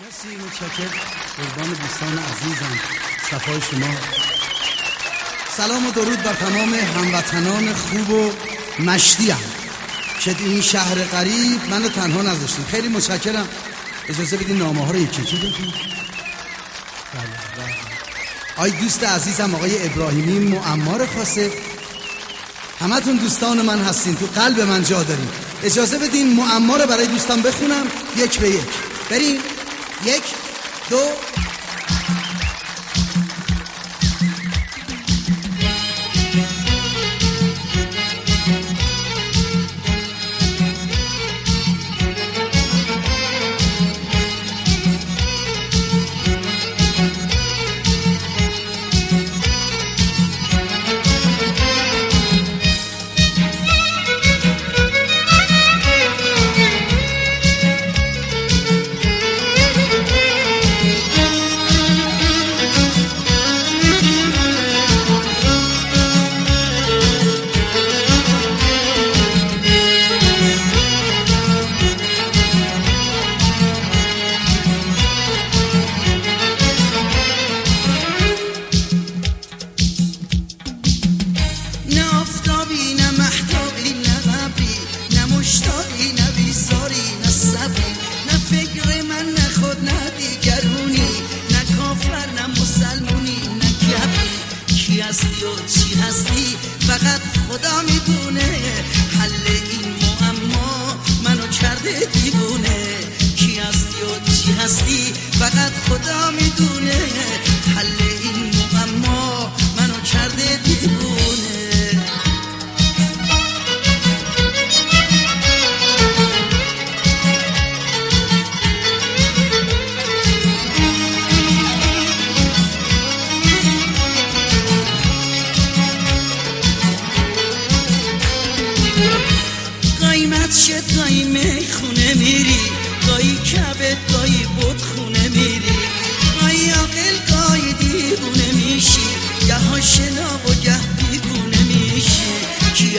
مرسی متشکر قربان دوستان عزیزم. صفای شما. سلام و درود بر تمام هموطنان خوب و مشتی هم. که این شهر قریب منو تنها نذاشتیم خیلی متشکرم. اجازه بدین نامه ها رو یکی یکی بخونم بله، بله. آی دوست عزیزم آقای ابراهیمی معمار خاصه همتون دوستان من هستین. تو قلب من جا داریم اجازه بدین معما رو برای دوستان بخونم. یک به یک. بریم. یک دو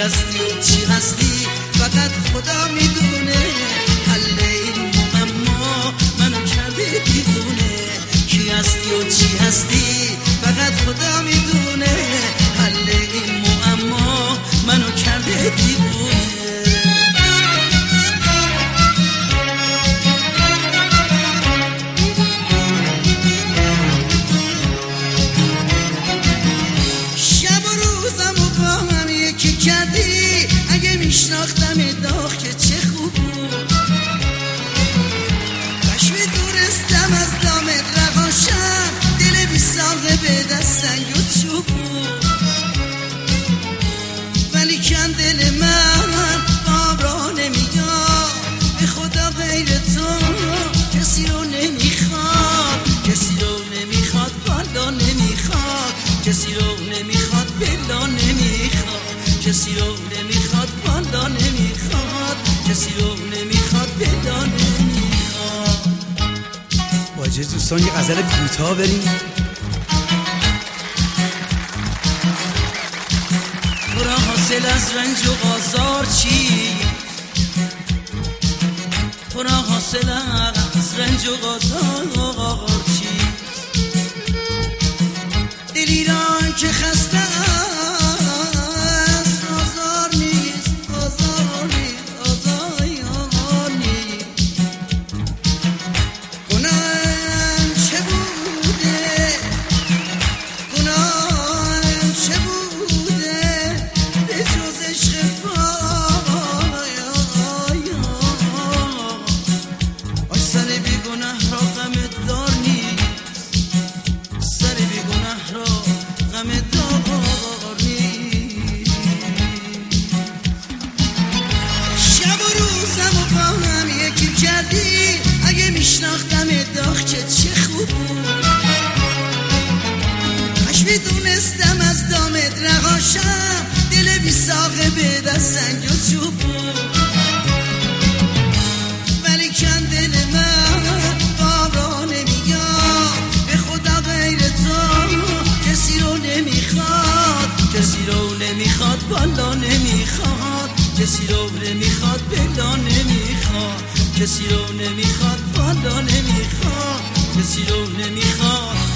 هستی و چی هستی؟ فقط خدا می اجازه دوستان یه غزل کوتاه بریم؟ تو را حاصل از رنج و آزار چی؟ تو را حاصل از رنج و آزار به دست سنگ و چوب. ولی کن دل من بارا نمیگم به خدا غیر تو کسی رو نمی‌خواد. کسی رو نمی‌خواد بالا نمی‌خواد. کسی رو نمی‌خواد بلا نمی‌خواد. کسی رو نمی‌خواد بالا نمی‌خواد. کسی رو نمی‌خواد.